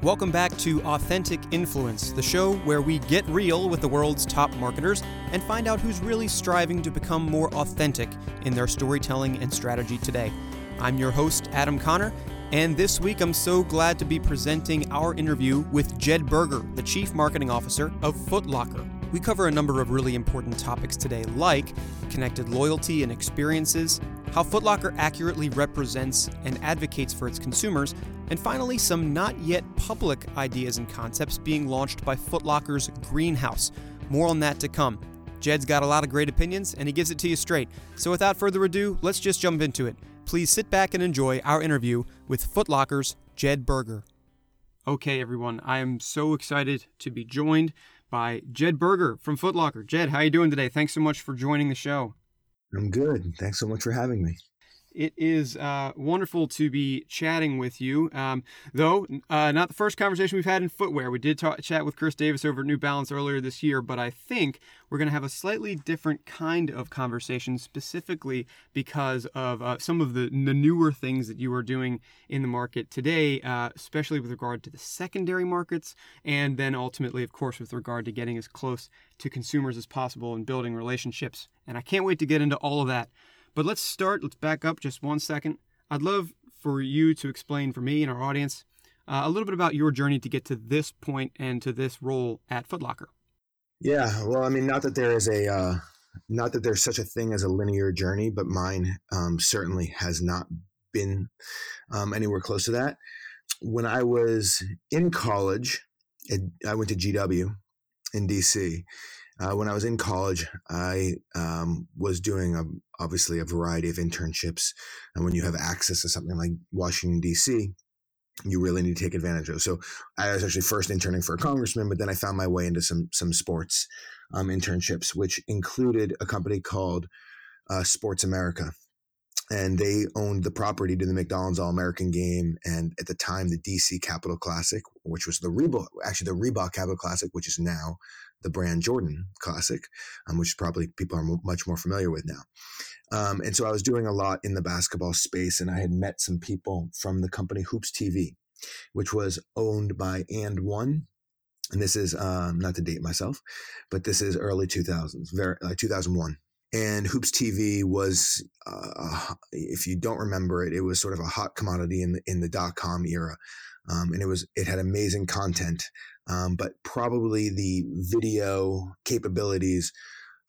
Welcome back to Authentic Influence, the show where we get real with the world's top marketers and find out who's really striving to become more authentic in their storytelling and strategy today. I'm your host, Adam Conner, and this week I'm so glad to be presenting our interview with Jed Berger, the Chief Marketing Officer of Footlocker. We cover a number of really important topics today, like connected loyalty and experiences, how Footlocker accurately represents and advocates for its consumers, and finally, some not yet public ideas and concepts being launched by Footlocker's Greenhouse. More on that to come. Jed's got a lot of great opinions, and he gives it to you straight. So without further ado, let's just jump into it. Please sit back and enjoy our interview with Footlocker's Jed Berger. Okay, everyone, I am so excited to be joined by Jed Berger from Footlocker. Jed, how are you doing today? Thanks so much for joining the show. I'm good. Thanks so much for having me. It is uh, wonderful to be chatting with you. Um, though, uh, not the first conversation we've had in footwear. We did talk, chat with Chris Davis over at New Balance earlier this year, but I think we're going to have a slightly different kind of conversation, specifically because of uh, some of the, the, newer things that you are doing in the market today, uh, especially with regard to the secondary markets, and then ultimately, of course, with regard to getting as close to consumers as possible and building relationships. And I can't wait to get into all of that. But let's start, let's back up just one second. I'd love for you to explain for me and our audience uh, a little bit about your journey to get to this point and to this role at Footlocker. Yeah, well, I mean, not that there is a, uh, not that there's such a thing as a linear journey, but mine um, certainly has not been um, anywhere close to that. When I was in college, it, I went to GW in DC, uh, when I was in college, I um, was doing a, obviously a variety of internships. And when you have access to something like Washington, D.C., you really need to take advantage of. So I was actually first interning for a congressman, but then I found my way into some some sports um, internships, which included a company called uh, Sports America, and they owned the property to the McDonald's All American Game, and at the time the DC Capital Classic, which was the Reebok, actually the Reebok Capital Classic, which is now the brand Jordan Classic, um, which probably people are m- much more familiar with now. Um, and so I was doing a lot in the basketball space, and I had met some people from the company Hoops TV, which was owned by And One. And this is um, not to date myself, but this is early 2000s, very, uh, 2001 and hoops tv was uh, if you don't remember it it was sort of a hot commodity in the in the dot com era um, and it was it had amazing content um, but probably the video capabilities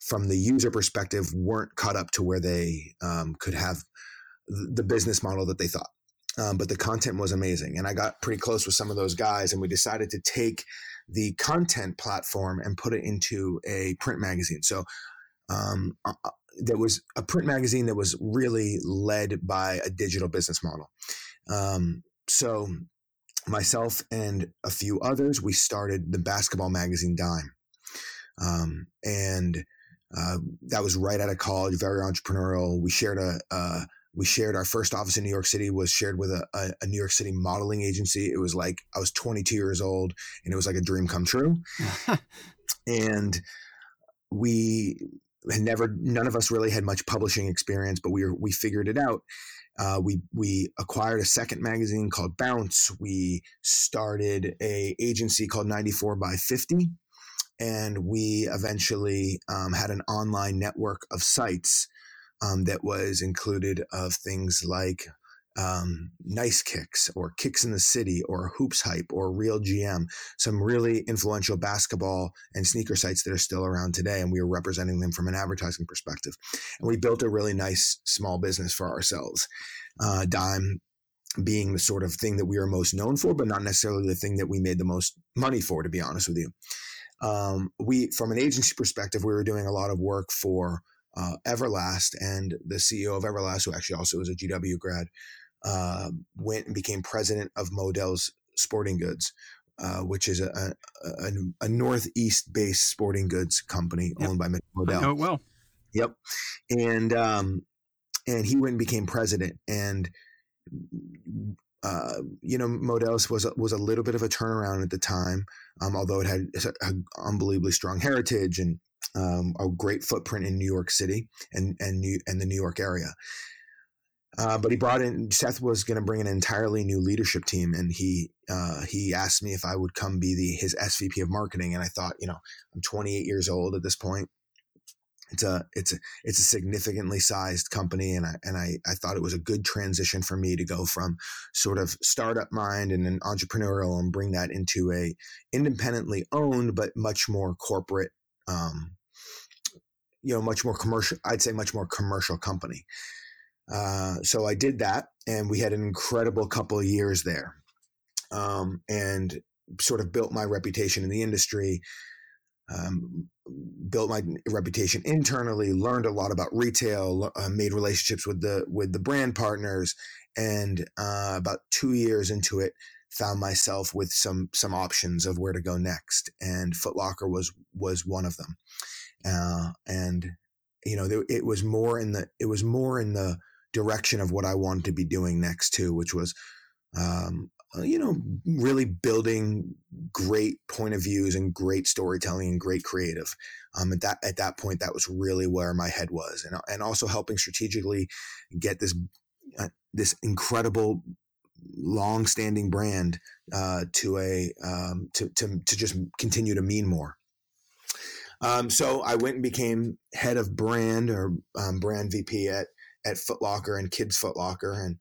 from the user perspective weren't caught up to where they um, could have the business model that they thought. Um, but the content was amazing. And I got pretty close with some of those guys, and we decided to take the content platform and put it into a print magazine. So um, uh, uh there was a print magazine that was really led by a digital business model. Um, so myself and a few others, we started the basketball magazine Dime. Um, and uh, that was right out of college, very entrepreneurial. We shared a, uh, we shared our first office in New York City was shared with a, a, a, New York City modeling agency. It was like I was 22 years old and it was like a dream come true. and we had never, none of us really had much publishing experience, but we were, we figured it out. Uh, we we acquired a second magazine called Bounce. We started a agency called 94 by 50, and we eventually um, had an online network of sites um, that was included of things like um, Nice Kicks or Kicks in the City or Hoops Hype or Real GM, some really influential basketball and sneaker sites that are still around today. And we were representing them from an advertising perspective. And we built a really nice small business for ourselves. Uh, Dime being the sort of thing that we are most known for, but not necessarily the thing that we made the most money for, to be honest with you. Um, we, from an agency perspective, we were doing a lot of work for uh, Everlast, and the CEO of Everlast, who actually also was a GW grad, uh, went and became president of Modell's Sporting Goods, uh, which is a, a, a, northeast based sporting goods company yep. owned by Modell. I know it well. Yep, and um, and he went and became president, and uh, you know, Modell's was a, was a little bit of a turnaround at the time, um, although it had an unbelievably strong heritage and um, a great footprint in New York City and and New, and the New York area Uh, but he brought in Seth was going to bring an entirely new leadership team, and he uh, he asked me if I would come be the his SVP of marketing. And I thought, you know, I'm 28 years old at this point. It's a it's a it's a significantly sized company, and I and I I thought it was a good transition for me to go from sort of startup mind and an entrepreneurial and bring that into a independently owned but much more corporate. Um, you know, much more commercial. I'd say much more commercial company. Uh, so I did that, and we had an incredible couple of years there, um, and sort of built my reputation in the industry. Um, built my reputation internally, learned a lot about retail, uh, made relationships with the with the brand partners, and uh, about two years into it, found myself with some some options of where to go next, and Footlocker was was one of them, uh, and you know it was more in the it was more in the direction of what I wanted to be doing next too, which was, um, uh, you know, really building great point of views and great storytelling and great creative. Um, at that at that point, that was really where my head was, and and also helping strategically get this uh, this incredible long-standing brand uh, to a um, to, to to just continue to mean more. Um, so I went and became head of brand or um, brand VP at at Footlocker and Kids Footlocker, and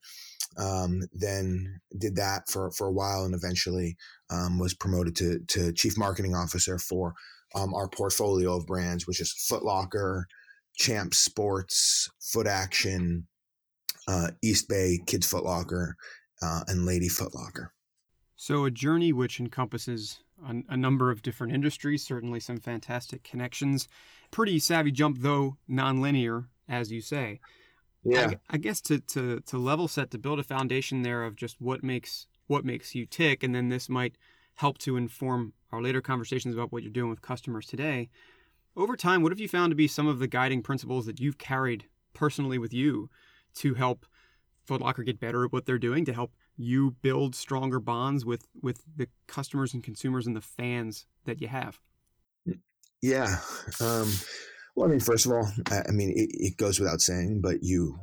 um, then did that for for a while, and eventually um, was promoted to to chief marketing officer for um, our portfolio of brands, which is Footlocker, Champ Sports, Foot Action, uh, East Bay Kids Footlocker, uh, and Lady Footlocker. So a journey which encompasses a, a, number of different industries, certainly some fantastic connections. Pretty savvy jump, though nonlinear, as you say yeah. I, I, guess to, to to level set to build a foundation there of just what makes what makes you tick and then this might help to inform our later conversations about what you're doing with customers today. Over time what have you found to be some of the guiding principles that you've carried personally with you to help Footlocker get better at what they're doing to help you build stronger bonds with with the customers and consumers and the fans that you have? Yeah um well, I mean, first of all, I mean, it, it goes without saying, but you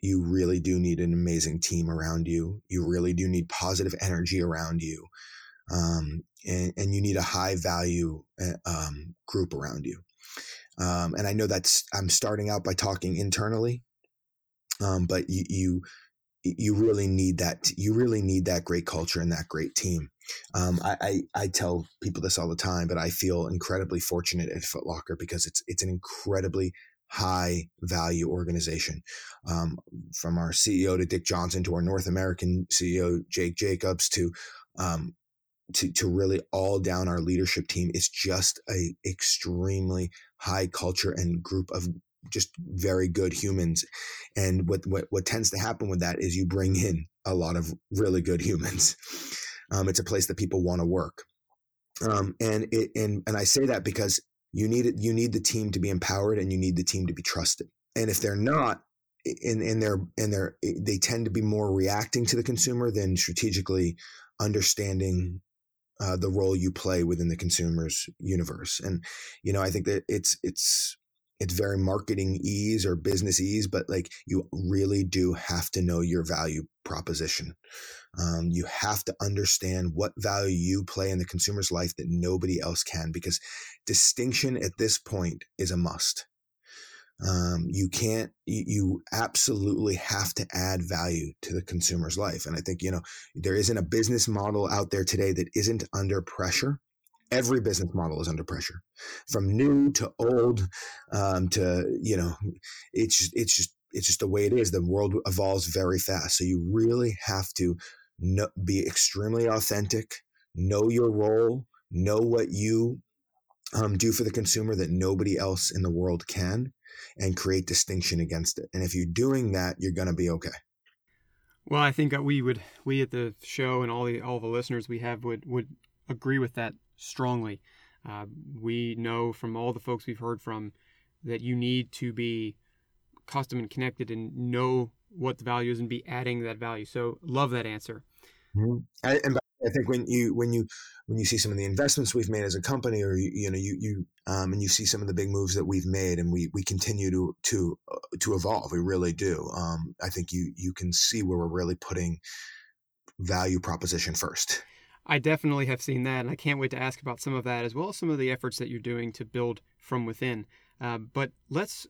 you really do need an amazing team around you. You really do need positive energy around you, um, and, and you need a high value uh, um, group around you. Um, and I know that's I'm starting out by talking internally, um, but you, you you really need that. You really need that great culture and that great team. Um, I, I, I tell people this all the time, but I feel incredibly fortunate at Footlocker because it's it's an incredibly high value organization. Um, from our CEO to Dick Johnson to our North American CEO Jake Jacobs to um, to to really all down our leadership team. It's just a extremely high culture and group of just very good humans. And what, what, what tends to happen with that is you bring in a lot of really good humans. Um, it's a place that people want to work. Um, and it, and, and I say that because you need it, you need the team to be empowered and you need the team to be trusted. And if they're not, in, in their in their they tend to be more reacting to the consumer than strategically understanding uh, the role you play within the consumer's universe. And you know, I think that it's it's it's very marketing ease or business ease, but like you really do have to know your value proposition. Um, you have to understand what value you play in the consumer's life that nobody else can, because distinction at this point is a must. Um, you can't, you, you absolutely have to add value to the consumer's life. And I think, you know, there isn't a business model out there today that isn't under pressure every business model is under pressure. From new to old um, to you know it's it's just it's just the way it is. The world evolves very fast. So you really have to know, be extremely authentic know your role know what you um, do for the consumer that nobody else in the world can and create distinction against it. And if you're doing that you're going to be okay. Well i think we would we at the show and all the all the listeners we have would would agree with that strongly. Uh, we know from all the folks we've heard from that you need to be custom and connected and know what the value is and be adding that value. So, love that answer. Mm-hmm. I, and I think when you when you when you see some of the investments we've made as a company, or you, you know you you um, and you see some of the big moves that we've made, and we we continue to to uh, to evolve. We really do. Um, I think you you can see where we're really putting value proposition first. I definitely have seen that, and I can't wait to ask about some of that as well as some of the efforts that you're doing to build from within. Uh, but let's,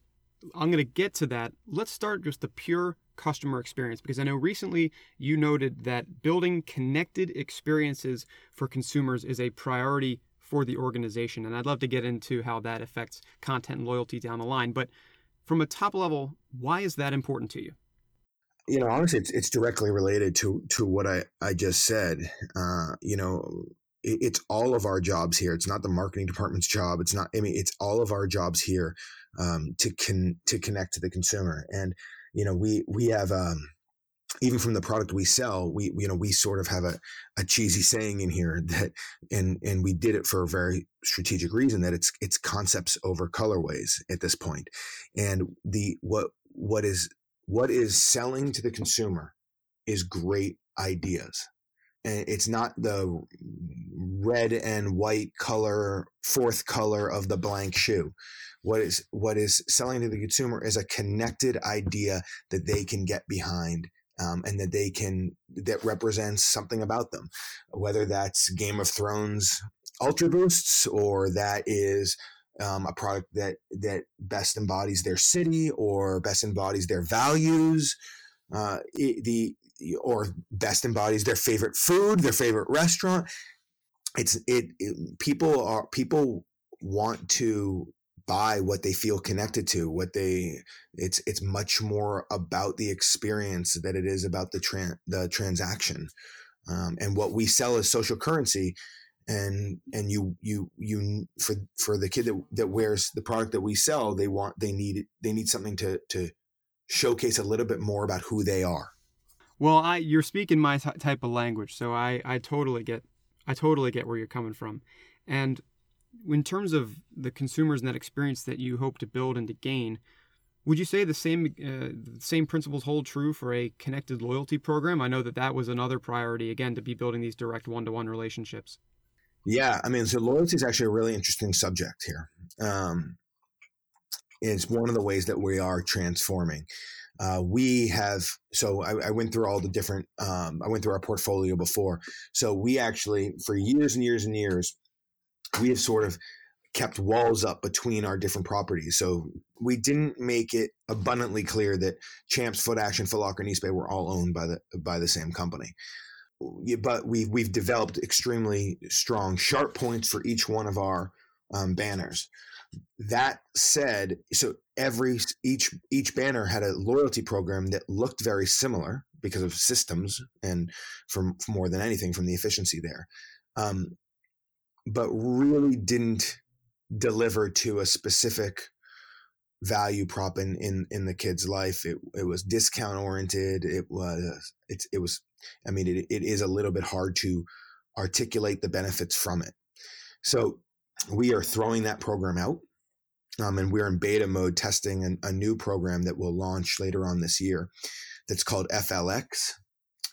I'm going to get to that. Let's start just the pure customer experience because I know recently you noted that building connected experiences for consumers is a priority for the organization. And I'd love to get into how that affects content and loyalty down the line. But from a top level, why is that important to you? You know, honestly, it's, it's directly related to to what I I just said. Uh, you know, it, it's all of our jobs here. It's not the marketing department's job. It's not. I mean, it's all of our jobs here um, to con to connect to the consumer. And you know, we we have. Um, even from the product we sell, we you know we sort of have a, a cheesy saying in here that and and we did it for a very strategic reason that it's it's concepts over colorways at this point, and the what what is what is selling to the consumer is great ideas. And it's not the red and white color, fourth color of the blank shoe. What is what is selling to the consumer is a connected idea that they can get behind um, and that they can that represents something about them, whether that's Game of Thrones Ultra Boosts or that is um, a product that that best embodies their city or best embodies their values, uh, the or best embodies their favorite food, their favorite restaurant. It's it, it people are people want to buy what they feel connected to what they it's it's much more about the experience that it is about the tran- the transaction um, and what we sell as social currency and and you you you for for the kid that that wears the product that we sell they want they need they need something to to showcase a little bit more about who they are. Well i you're speaking my t- type of language so i i totally get i totally get where you're coming from. And in terms of the consumers and that experience that you hope to build and to gain would you say the same uh, same principles hold true for a connected loyalty program? I know that that was another priority again to be building these direct one-to-one relationships yeah, I mean, so loyalty is actually a really interesting subject here. Um, it's one of the ways that we are transforming. Uh, we have so I, I, went through all the different um, i went through our portfolio before so we actually for years and years and years we have sort of kept walls up between our different properties so we didn't make it abundantly clear that champs foot action foot locker and East Bay were all owned by the by the same company but we've we've developed extremely strong sharp points for each one of our um, banners. That said, so every each each banner had a loyalty program that looked very similar because of systems and from more than anything from the efficiency there, um, but really didn't deliver to a specific value prop in in, in the kid's life. It it was discount oriented. It was it it was I mean, it, it is a little bit hard to articulate the benefits from it. So we are throwing that program out. Um, and we're in beta mode testing an, a new program that will launch later on this year that's called FLX.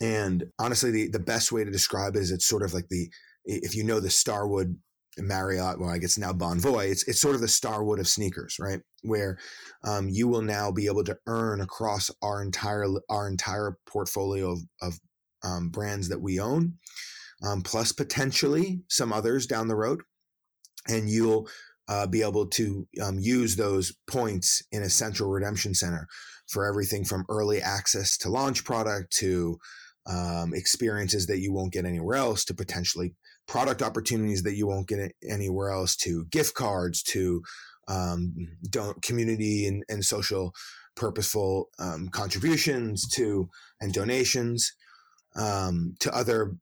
And honestly, the, the best way to describe it is it's sort of like the, if you know the Starwood Marriott, well, I guess now Bonvoy, it's, it's sort of the Starwood of sneakers, right? Where um, you will now be able to earn across our entire, our entire portfolio of, of um, brands that we own, um, plus potentially some others down the road. And you'll uh, be able to um, use those points in a central redemption center for everything from early access to launch product to um, experiences that you won't get anywhere else to potentially product opportunities that you won't get anywhere else to gift cards to um, don't community and, and social purposeful um, contributions to and donations um, to other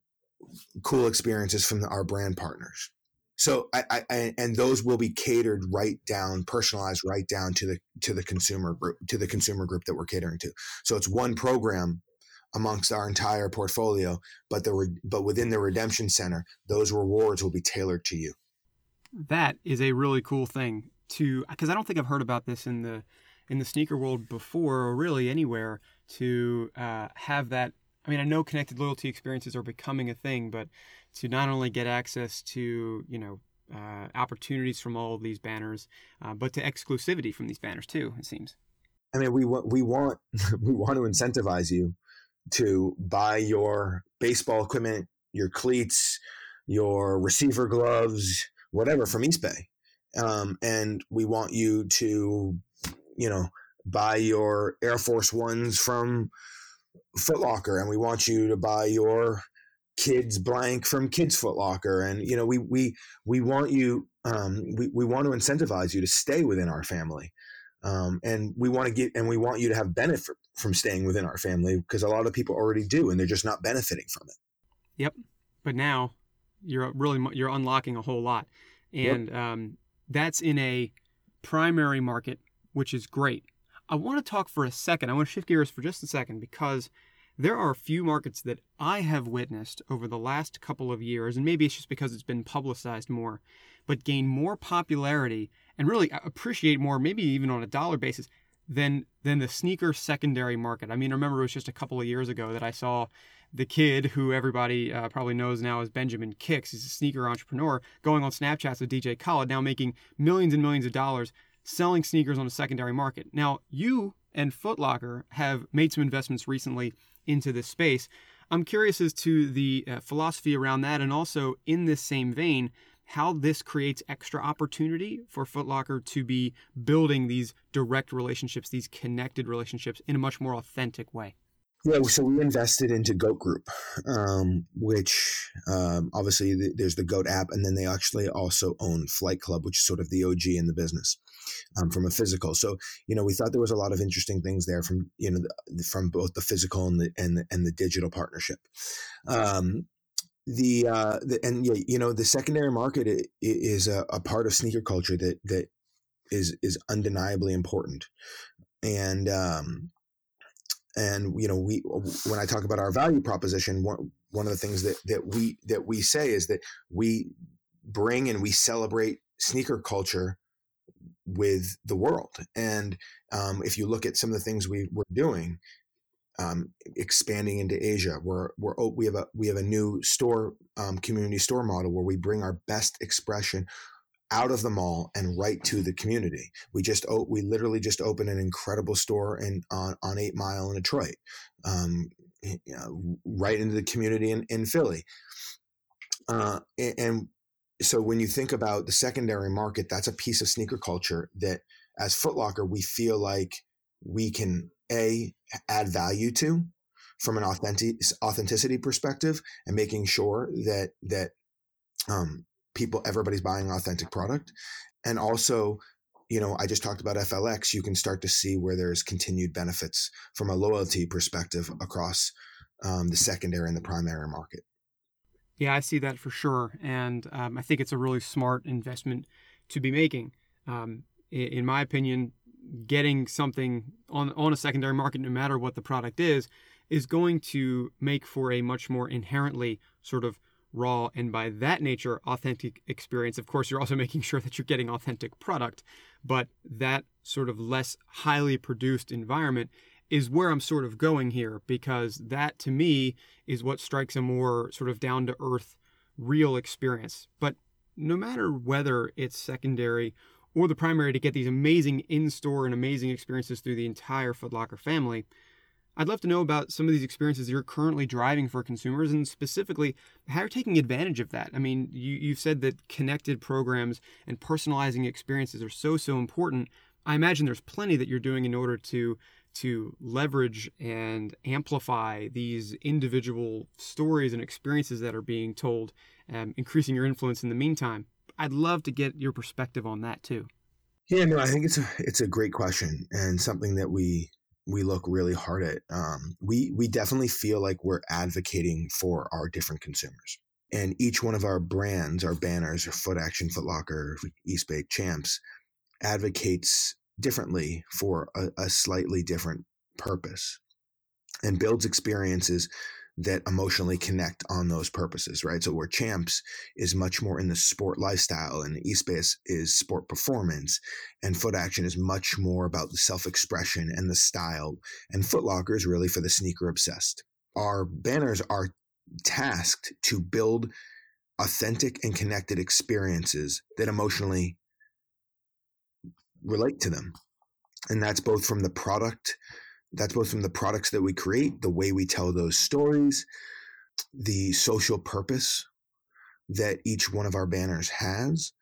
cool experiences from our brand partners. So I, I, and those will be catered right down, personalized right down to the to the consumer group to the consumer group that we're catering to. So it's one program amongst our entire portfolio, but the but within the redemption center, those rewards will be tailored to you. That is a really cool thing to because I don't think I've heard about this in the in the sneaker world before or really anywhere to uh, have that I mean, I know connected loyalty experiences are becoming a thing, but to not only get access to, you know, uh, opportunities from all of these banners, uh, but to exclusivity from these banners too, it seems. I mean, we want we want we want to incentivize you to buy your baseball equipment, your cleats, your receiver gloves, whatever from Eastbay, um, and we want you to, you know, buy your Air Force Ones from Footlocker, and we want you to buy your kids blank from Kids Footlocker, and you know, we we we want you, um, we we want to incentivize you to stay within our family. Um, and we want to get and we want you to have benefit from staying within our family because a lot of people already do and they're just not benefiting from it. Yep. But now you're really you're unlocking a whole lot. And yep. um, that's in a primary market which is great i want to talk for a second i want to shift gears for just a second because there are a few markets that i have witnessed over the last couple of years and maybe it's just because it's been publicized more but gain more popularity and really appreciate more, maybe even on a dollar basis, than than the sneaker secondary market. I mean, I remember it was just a couple of years ago that I saw the kid who everybody uh, probably knows now as Benjamin Kicks. He's a sneaker entrepreneur going on Snapchats with DJ Khaled, now making millions and millions of dollars selling sneakers on a secondary market. Now, you and Footlocker have made some investments recently into this space. I'm curious as to the uh, philosophy around that, and also in this same vein, how this creates extra opportunity for Footlocker to be building these direct relationships, these connected relationships in a much more authentic way. Yeah, so we invested into Goat Group, um, which um, obviously the, there's the Goat app, and then they actually also own Flight Club, which is sort of the OG in the business um, from a physical. So you know, we thought there was a lot of interesting things there from you know the, from both the physical and the and the, and the digital partnership. Um, the uh the, and yeah, you know the secondary market is a, a part of sneaker culture that that is is undeniably important and um and you know we when i talk about our value proposition one, one of the things that that we that we say is that we bring and we celebrate sneaker culture with the world and um, if you look at some of the things we, we're doing um, expanding into Asia. We're, we're we have a we have a new store um, community store model where we bring our best expression out of the mall and right to the community. We just we literally just opened an incredible store in on, on Eight Mile in Detroit, um, you know, right into the community in, in Philly. Uh, and, and so when you think about the secondary market, that's a piece of sneaker culture that as Footlocker we feel like we can a add value to from an authentic authenticity perspective and making sure that that um, people everybody's buying authentic product. And also you know i just talked about flx you can start to see where there's continued benefits from a loyalty perspective across um, the secondary and the primary market. Yeah i see that for sure. And um, i think it's a really smart investment to be making. Um, in, my opinion getting something on on a secondary market, no matter what the product is, is going to make for a much more inherently sort of raw and by that nature authentic experience. Of course, you're also making sure that you're getting authentic product, but that sort of less highly produced environment is where I'm sort of going here because that to me is what strikes a more sort of down to earth real experience. But no matter whether it's secondary or the primary to get these amazing in-store and amazing experiences through the entire Footlocker family. I'd love to know about some of these experiences you're currently driving for consumers and specifically how you're taking advantage of that. I mean, you, you've said that connected programs and personalizing experiences are so, so important. I imagine there's plenty that you're doing in order to to leverage and amplify these individual stories and experiences that are being told, um, increasing your influence in the meantime. I'd love to get your perspective on that too. Yeah, no, I think it's a it's a great question and something that we we look really hard at. Um, we we definitely feel like we're advocating for our different consumers, and each one of our brands, our banners, our Foot Action, Foot Locker, Eastbay, Champs, advocates differently for a, a slightly different purpose, and builds experiences that emotionally connect on those purposes, right? So where Champs is much more in the sport lifestyle and Eastbay is sport performance and Foot Action is much more about the self-expression and the style and Footlocker is really for the sneaker obsessed. our banners are tasked to build authentic and connected experiences that emotionally relate to them. And that's both from the product, that's both from the products that we create, the way we tell those stories, the social purpose that each one of our banners has,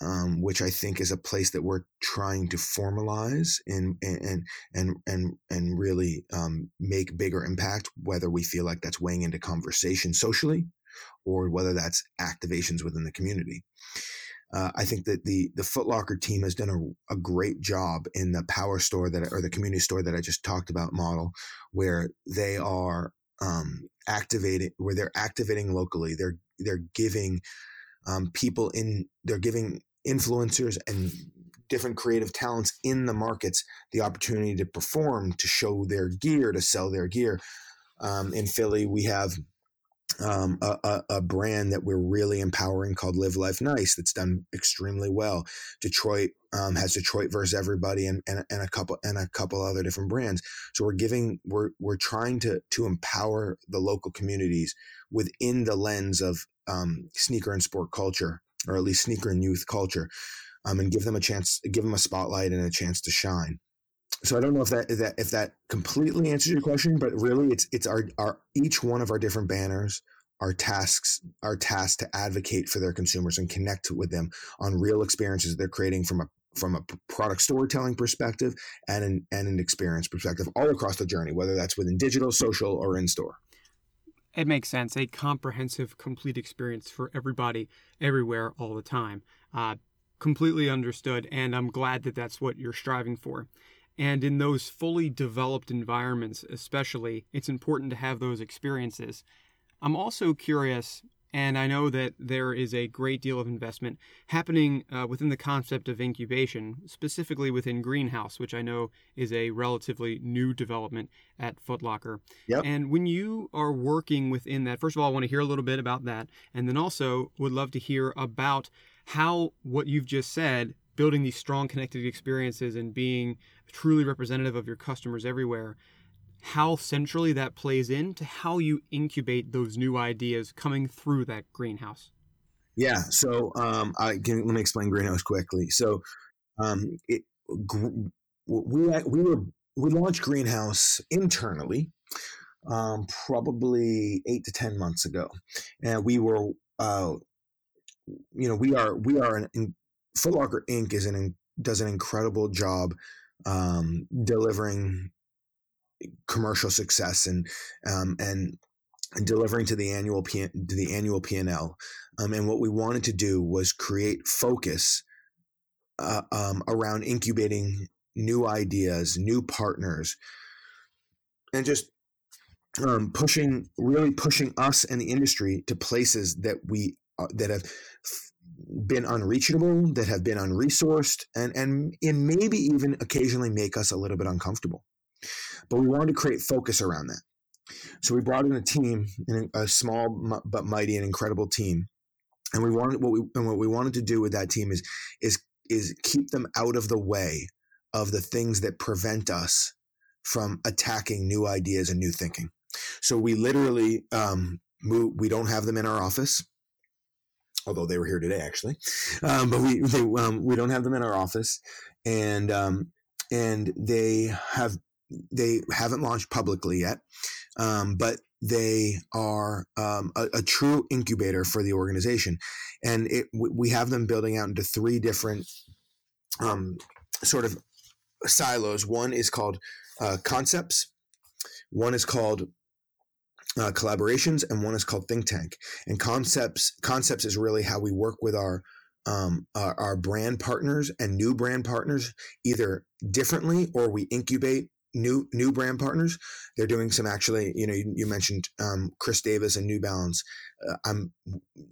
um, which I think is a place that we're trying to formalize and and and and and really um, make bigger impact. Whether we feel like that's weighing into conversation socially, or whether that's activations within the community. Uh, I think that the the Footlocker team has done a, a, great job in the power store that or the community store that I just talked about model, where they are um, activating, where they're activating locally. They're they're giving um, people in they're giving influencers and different creative talents in the markets the opportunity to perform, to show their gear, to sell their gear. Um, in Philly, we have um, a, a, brand that we're really empowering called Live Life Nice that's done extremely well. Detroit um, has Detroit versus everybody and, and, and a couple and a couple other different brands. So we're giving we're we're trying to to empower the local communities within the lens of um, sneaker and sport culture, or at least sneaker and youth culture, um, and give them a chance, give them a spotlight and a chance to shine so I don't know if that, if that if that completely answers your question, but really it's it's our our each one of our different banners our tasks our tasked to advocate for their consumers and connect with them on real experiences they're creating from a from a product storytelling perspective and an and an experience perspective all across the journey, whether that's within digital, social, or in store. It makes sense. A comprehensive, complete experience for everybody, everywhere, all the time. Uh, completely understood, and I'm glad that that's what you're striving for. And in those fully developed environments, especially, it's important to have those experiences. I'm also curious, and I know that there is a great deal of investment happening uh, within the concept of incubation, specifically within Greenhouse, which I know is a relatively new development at Footlocker. Yep. And when you are working within that, first of all, I want to hear a little bit about that. And then also would love to hear about how what you've just said building these strong connected experiences and being truly representative of your customers everywhere how centrally that plays into how you incubate those new ideas coming through that greenhouse. Yeah so um, I can, let me explain greenhouse quickly. So um, it, we we were we launched greenhouse internally um, probably eight to ten months ago. And we were uh, you know we are we are an Footlocker Inc. is an does an incredible job um, delivering commercial success and um, and delivering to the annual P- to the annual P and L. Um, and what we wanted to do was create focus uh, um, around incubating new ideas, new partners, and just um, pushing really pushing us and the industry to places that we uh, that have been unreachable, that have been unresourced, and and and maybe even occasionally make us a little bit uncomfortable. But we wanted to create focus around that. So we brought in a team, a small but mighty and incredible team, and we wanted what we and what we wanted to do with that team is is is keep them out of the way of the things that prevent us from attacking new ideas and new thinking. So we literally um, move. We don't have them in our office although they were here today actually. Um, but we they, um, we don't have them in our office, and um, and they have they haven't launched publicly yet, um, but they are um, a, a, true incubator for the organization, and it we have them building out into three different um, sort of silos. One is called uh, concepts. One is called uh, collaborations, and one is called Think Tank. And concepts concepts is really how we work with our um, our, brand partners and new brand partners either differently or we incubate new new brand partners. They're doing some actually, you know, you, you mentioned um, Chris Davis and New Balance. Uh, I'm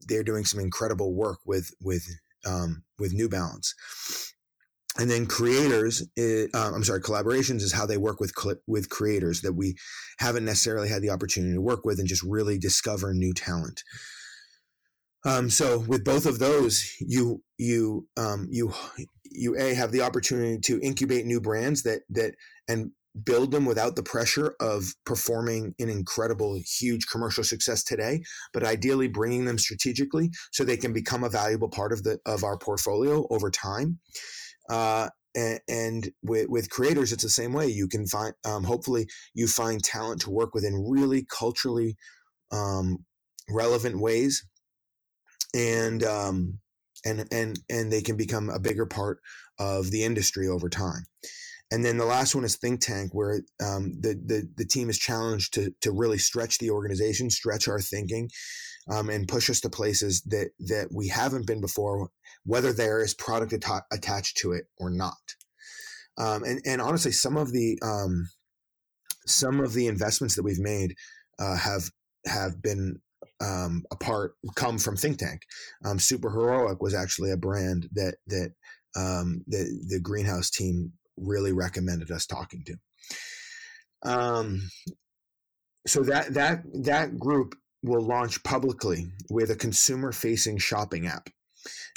they're doing some incredible work with with um, with New Balance and then creators uh, i'm sorry collaborations is how they work with with creators that we haven't necessarily had the opportunity to work with and just really discover new talent um, so with both of those you you um, you you a have the opportunity to incubate new brands that that and build them without the pressure of performing an incredible, huge commercial success today, but ideally bringing them strategically so they can become a valuable part of the of our portfolio over time. Uh, and, and with, with, creators, it's the same way. You can find, um, hopefully, you find talent to work with in really culturally um, relevant ways, and um, and and and they can become a bigger part of the industry over time. And then the last one is think tank, where um, the, the the team is challenged to to really stretch the organization, stretch our thinking, um, and push us to places that that we haven't been before, whether there is product at- attached to it or not. Um, and and honestly, some of the um, some of the investments that we've made uh, have have been um, apart come from think tank. Um, Super heroic was actually a brand that that um, the the greenhouse team really recommended us talking to. Um, so that that that group will launch publicly with a consumer facing shopping app.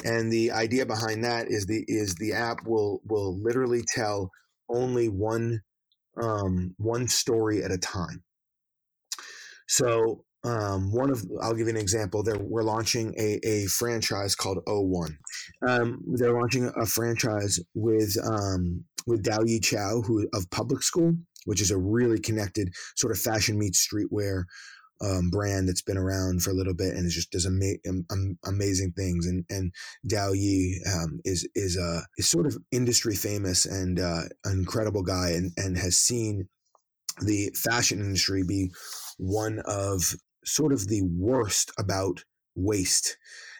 And the idea behind that is the is the app will will literally tell only one um, one story at a time. So um, one of I'll give you an example. There, we're launching a, a franchise called O1. Um, they're launching a franchise with um, with Dao Yi Chow, who of Public School, which is a really connected sort of fashion meets streetwear um, brand that's been around for a little bit and it just does ama- amazing things. And and Dao Yi um, is is a is sort of industry famous and uh, an incredible guy and and has seen the fashion industry be one of sort of the worst about waste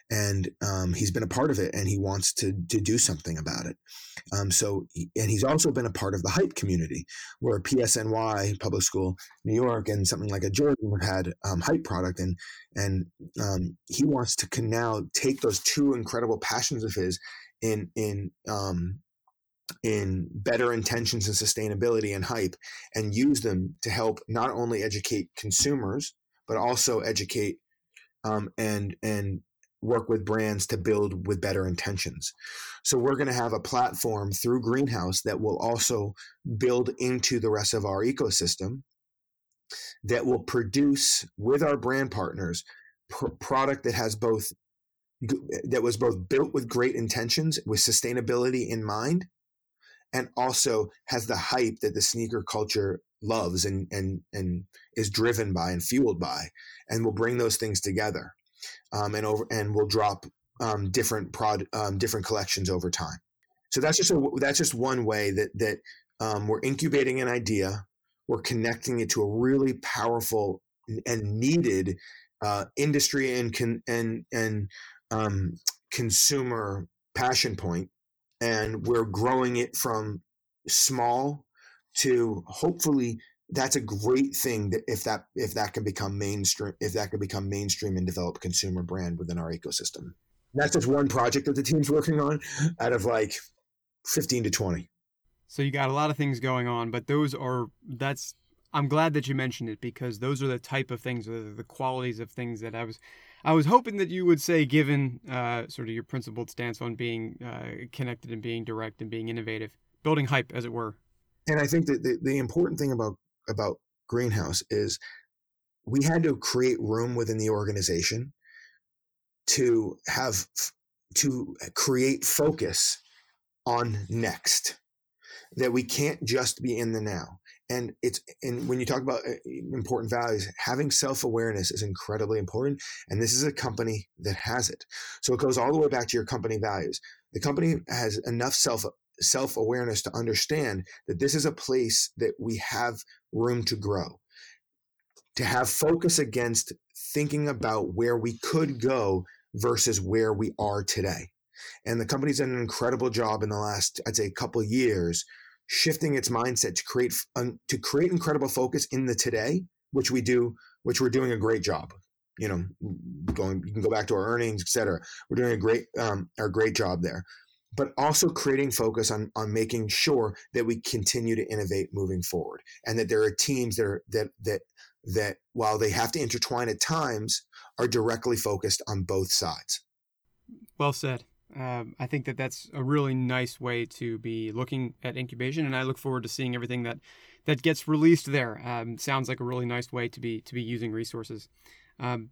and um, he's been a part of it and he wants to to do something about it. Um, so and he's also been a part of the hype community where psny public school new york and something like a jordan have had um, hype product and and um, he wants to can now take those two incredible passions of his in in um, in better intentions and sustainability and hype and use them to help not only educate consumers but also educate um, and and work with brands to build with better intentions. So we're going to have a platform through Greenhouse that will also build into the rest of our ecosystem that will produce with our brand partners pr- product that has both that was both built with great intentions with sustainability in mind and also has the hype that the sneaker culture loves and and and is driven by and fueled by and we'll bring those things together um, and over and we'll drop um, different prod um, different collections over time. So that's just a, that's just one way that that um, we're incubating an idea, we're connecting it to a really powerful and needed uh, industry and con, and and um, consumer passion point, and we're growing it from small to hopefully that's a great thing that if that if that can become mainstream if that can become mainstream and develop consumer brand within our ecosystem. That's just one project that the team's working on out of like 15 to 20 so you got a lot of things going on but those are that's i'm glad that you mentioned it because those are the type of things the qualities of things that i was i was hoping that you would say given uh, sort of your principled stance on being uh, connected and being direct and being innovative building hype as it were. And I think that the, the important thing about about Greenhouse is we had to create room within the organization to have to create focus on next that we can't just be in the now. And it's and when you talk about uh, important values having self-awareness is incredibly important and this is a company that has it. So it goes all the way back to your company values. The company has enough self self awareness to understand that this is a place that we have room to grow, to have focus against thinking about where we could go versus where we are today. And the company's done an incredible job in the last, I'd say, couple years, shifting its mindset to create um, to create incredible focus in the today, which we do, which we're doing a great job. You know, going you can go back to our earnings, et cetera. We're doing a great um, our great job there but also creating focus on on making sure that we continue to innovate moving forward and that there are teams that are that that that while they have to intertwine at times are directly focused on both sides well said Um, I think that that's a really nice way to be looking at incubation, and I look forward to seeing everything that that gets released there. Um, sounds like a really nice way to be to be using resources. Um,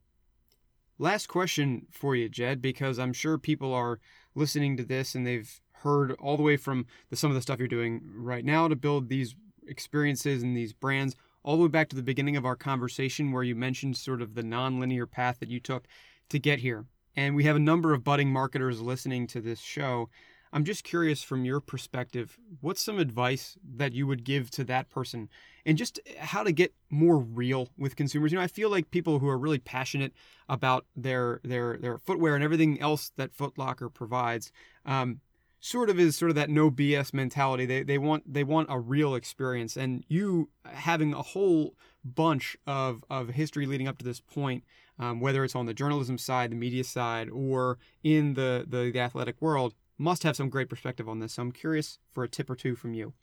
last question for you, Jed, because I'm sure people are listening to this and they've heard all the way from the, some of the stuff you're doing right now to build these experiences and these brands, all the way back to the beginning of our conversation where you mentioned sort of the nonlinear path that you took to get here. And we have a number of budding marketers listening to this show. I'm just curious from your perspective, what's some advice that you would give to that person and just how to get more real with consumers? You know, I feel like people who are really passionate about their their their footwear and everything else that Foot Locker provides, um, sort of is sort of that no BS mentality. They they want they want a real experience, and you having a whole bunch of of history leading up to this point, um, whether it's on the journalism side, the media side, or in the, the the athletic world, must have some great perspective on this. So I'm curious for a tip or two from you.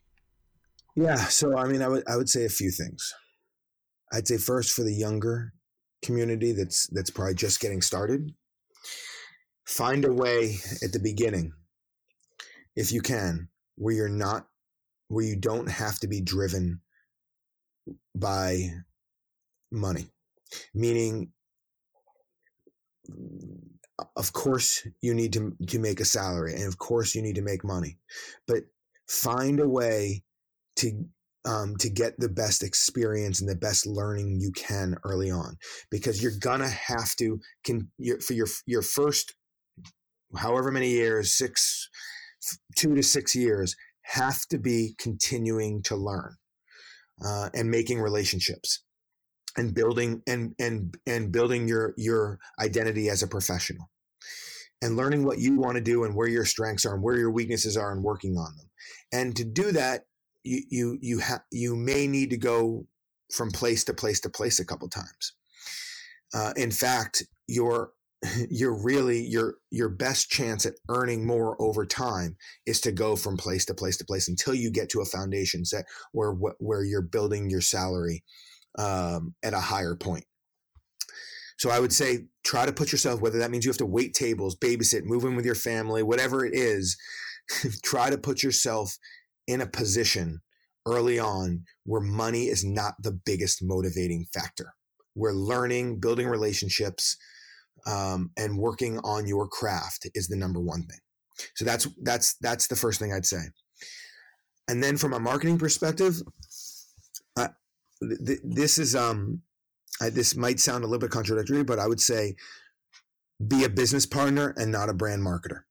Yeah, so I mean, I would I would say a few things. I'd say first for the younger community that's that's probably just getting started, find a way at the beginning if you can, where you're not, where you don't have to be driven by money. Meaning, of course, you need to, to make a salary, and of course, you need to make money, but find a way to um, to get the best experience and the best learning you can early on because you're gonna have to can for your your first however many years six two to six years have to be continuing to learn uh, and making relationships and building and and and building your your identity as a professional. And learning what you want to do and where your strengths are and where your weaknesses are and working on them. And to do that you you you have you may need to go from place to place to place a couple times. Uh, in fact your you're really your your best chance at earning more over time is to go from place to place to place until you get to a foundation set where where you're building your salary um, at a higher point. So I would say try to put yourself whether that means you have to wait tables, babysit, move in with your family, whatever it is, try to put yourself in a position early on where money is not the biggest motivating factor. We're learning, building relationships, um, and working on your craft is the number one thing. So that's that's that's the first thing I'd say. And then from a marketing perspective, th- th- this is um, I, this might sound a little bit contradictory, but I would say be a business partner and not a brand marketer.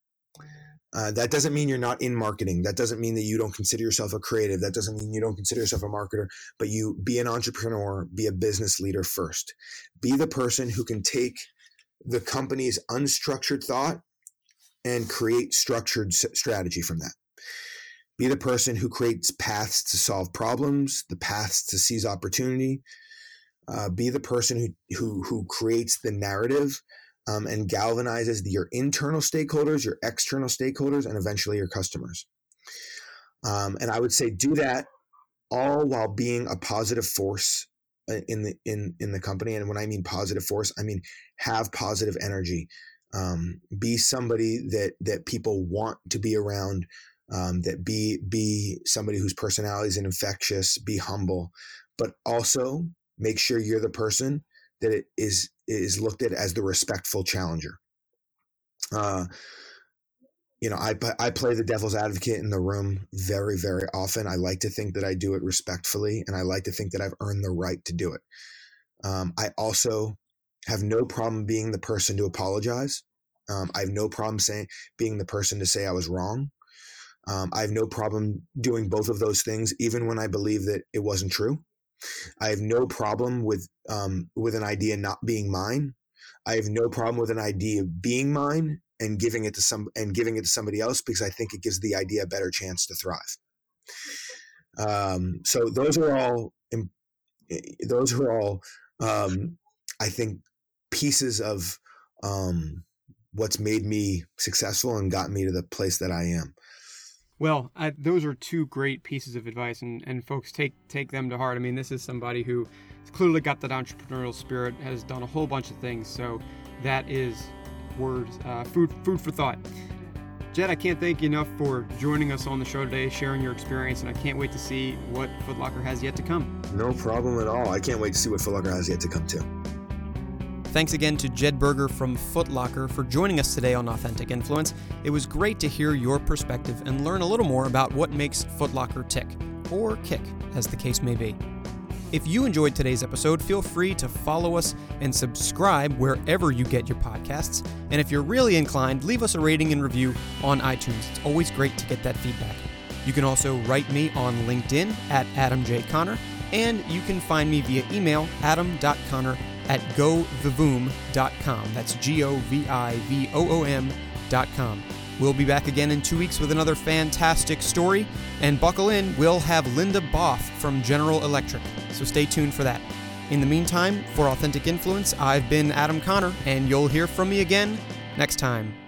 Uh, that doesn't mean you're not in marketing. That doesn't mean that you don't consider yourself a creative. That doesn't mean you don't consider yourself a marketer, but you be an entrepreneur, be a business leader first. Be the person who can take the company's unstructured thought and create structured strategy from that. Be the person who creates paths to solve problems, the paths to seize opportunity. Uh, be the person who, who, who creates the narrative um, and galvanizes your internal stakeholders, your external stakeholders, and eventually your customers. Um, and I would say do that all while being a positive force uh, in the in in the company and when i mean positive force i mean have positive energy um, be somebody that that people want to be around um, that be be somebody whose personality is infectious be humble but also make sure you're the person that it is is looked at as the respectful challenger uh, you know, I I play the devil's advocate in the room very very often. I like to think that I do it respectfully, and I like to think that I've earned the right to do it. Um, I also have no problem being the person to apologize. Um, I have no problem saying being the person to say I was wrong. Um, I have no problem doing both of those things, even when I believe that it wasn't true. I have no problem with um, with an idea not being mine. I have no problem with an idea being mine and giving it to some and giving it to somebody else because I think it gives the idea a better chance to thrive. Um, so those are all those are all um, I think pieces of um, what's made me successful and got me to the place that I am. Well, I, those are two great pieces of advice, and, and folks take take them to heart. I mean, this is somebody who clearly got that entrepreneurial spirit, has done a whole bunch of things. So that is words, uh, food, food for thought. Jed, I can't thank you enough for joining us on the show today, sharing your experience, and I can't wait to see what Foot Locker has yet to come. No problem at all. I can't wait to see what Foot Locker has yet to come too. Thanks again to Jed Berger from Foot Locker for joining us today on Authentic Influence. It was great to hear your perspective and learn a little more about what makes Foot Locker tick, or kick, as the case may be. If you enjoyed today's episode, feel free to follow us and subscribe wherever you get your podcasts. And if you're really inclined, leave us a rating and review on iTunes. It's always great to get that feedback. You can also write me on LinkedIn at Adam J. Conner, and you can find me via email adam.conner at govivoom.com. That's G O V I V O O M.com. We'll be back again in two weeks with another fantastic story. And buckle in, we'll have Linda Boff from General Electric. So stay tuned for that. In the meantime, for Authentic Influence, I've been Adam Conner, and you'll hear from me again next time.